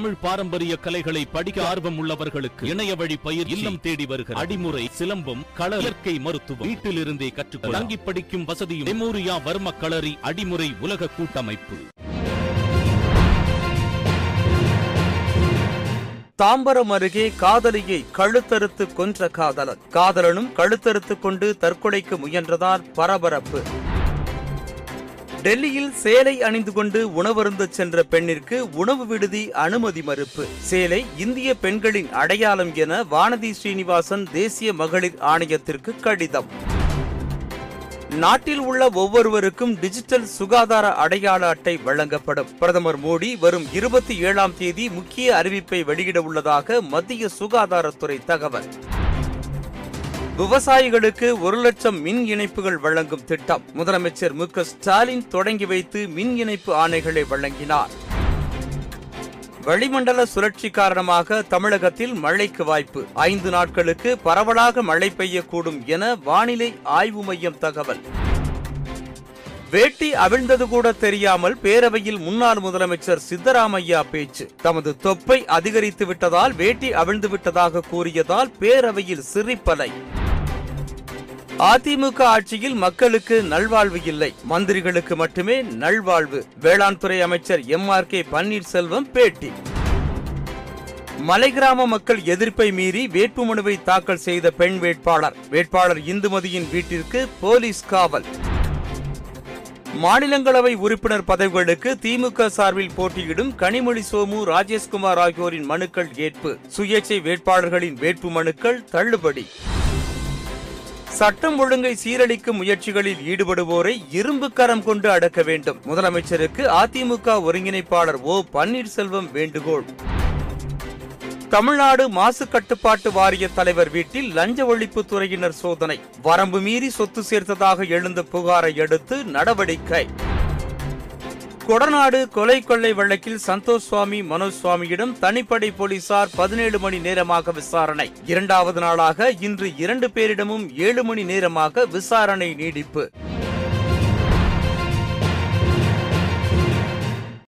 தமிழ் பாரம்பரிய கலைகளை படிக்க ஆர்வம் உள்ளவர்களுக்கு இணைய வழி பயிர் இல்லம் தேடி வருகிற அடிமுறை சிலம்பம் கள இயற்கை மருத்துவம் வீட்டிலிருந்தே கற்றுக்கொள்ள. தங்கி படிக்கும் வசதியும் மெமோரியா வர்ம களரி அடிமுறை உலக கூட்டமைப்பு. தாம்பரம் அருகே காதலியை கழுத்தறுத்து கொன்ற காதலன். காதலனும் கழுத்தறுத்து கொண்டு தற்கொலைக்கு முயன்றதால் பரபரப்பு. டெல்லியில் சேலை அணிந்து கொண்டு உணவருந்த சென்ற பெண்ணிற்கு உணவு விடுதி அனுமதி மறுப்பு. சேலை இந்திய பெண்களின் அடையாளம் என வானதி ஸ்ரீனிவாசன் தேசிய மகளிர் ஆணையத்திற்கு கடிதம். நாட்டில் உள்ள ஒவ்வொருவருக்கும் டிஜிட்டல் சுகாதார அடையாள அட்டை வழங்கப்படும். பிரதமர் மோடி வரும் இருபத்தி ஏழாம் தேதி முக்கிய அறிவிப்பை வெளியிட உள்ளதாக மத்திய சுகாதாரத்துறை தகவல். விவசாயிகளுக்கு ஒரு லட்சம் மின் இணைப்புகள் வழங்கும் திட்டம். முதலமைச்சர் மு ஸ்டாலின் தொடங்கி வைத்து மின் இணைப்பு ஆணைகளை வழங்கினார். வளிமண்டல சுழற்சி காரணமாக தமிழகத்தில் மழைக்கு வாய்ப்பு. ஐந்து நாட்களுக்கு பரவலாக மழை பெய்யக்கூடும் என வானிலை ஆய்வு மையம் தகவல். வேட்டி அவிழ்ந்தது கூட தெரியாமல் பேரவையில் முன்னாள் முதலமைச்சர் சித்தராமையா பேச்சு. தமது தொப்பை அதிகரித்து விட்டதால் வேட்டி அவிழ்ந்து விட்டதாக கூறியதால் பேரவையில் சிரிப்பலை. அதிமுக ஆட்சியில் மக்களுக்கு நல்வாழ்வு இல்லை. மந்திரிகளுக்கு மட்டுமே நல்வாழ்வு. வேளாண் துறை அமைச்சர் எம் ஆர் கே பன்னீர்செல்வம் பேட்டி. மலை கிராம மக்கள் எதிர்ப்பை மீறி வேட்புமனுவை தாக்கல் செய்த பெண் வேட்பாளர். வேட்பாளர் இந்துமதியின் வீட்டிற்கு போலீஸ் காவல். மாநிலங்களவை உறுப்பினர் பதவிகளுக்கு திமுக சார்பில் போட்டியிடும் கனிமொழி சோமு ராஜேஷ்குமார் ஆகியோரின் மனுக்கள் ஏற்பு. சுயேட்சை வேட்பாளர்களின் வேட்பு மனுக்கள் தள்ளுபடி. சட்டம் ஒழுங்கை சீரழிக்கும் முயற்சிகளில் ஈடுபடுவோரை இரும்பு கரம் கொண்டு அடக்க வேண்டும். முதலமைச்சருக்கு அதிமுக ஒருங்கிணைப்பாளர் ஓ பன்னீர்செல்வம் வேண்டுகோள். தமிழ்நாடு மாசு கட்டுப்பாட்டு வாரிய தலைவர் வீட்டில் லஞ்ச ஒழிப்பு துறையினர் சோதனை. வரம்பு மீறி சொத்து சேர்த்ததாக எழுந்த புகாரை அடுத்து நடவடிக்கை. கொடநாடு கொலை கொள்ளை வழக்கில் சந்தோஷ் சுவாமி மனோஜ் சுவாமியிடம் தனிப்படை போலீசார் பதினேழு மணி நேரமாக விசாரணை. இரண்டாவது நாளாக இன்று இரண்டு பேரிடமும் ஏழு மணி நேரமாக விசாரணை நீடிப்பு.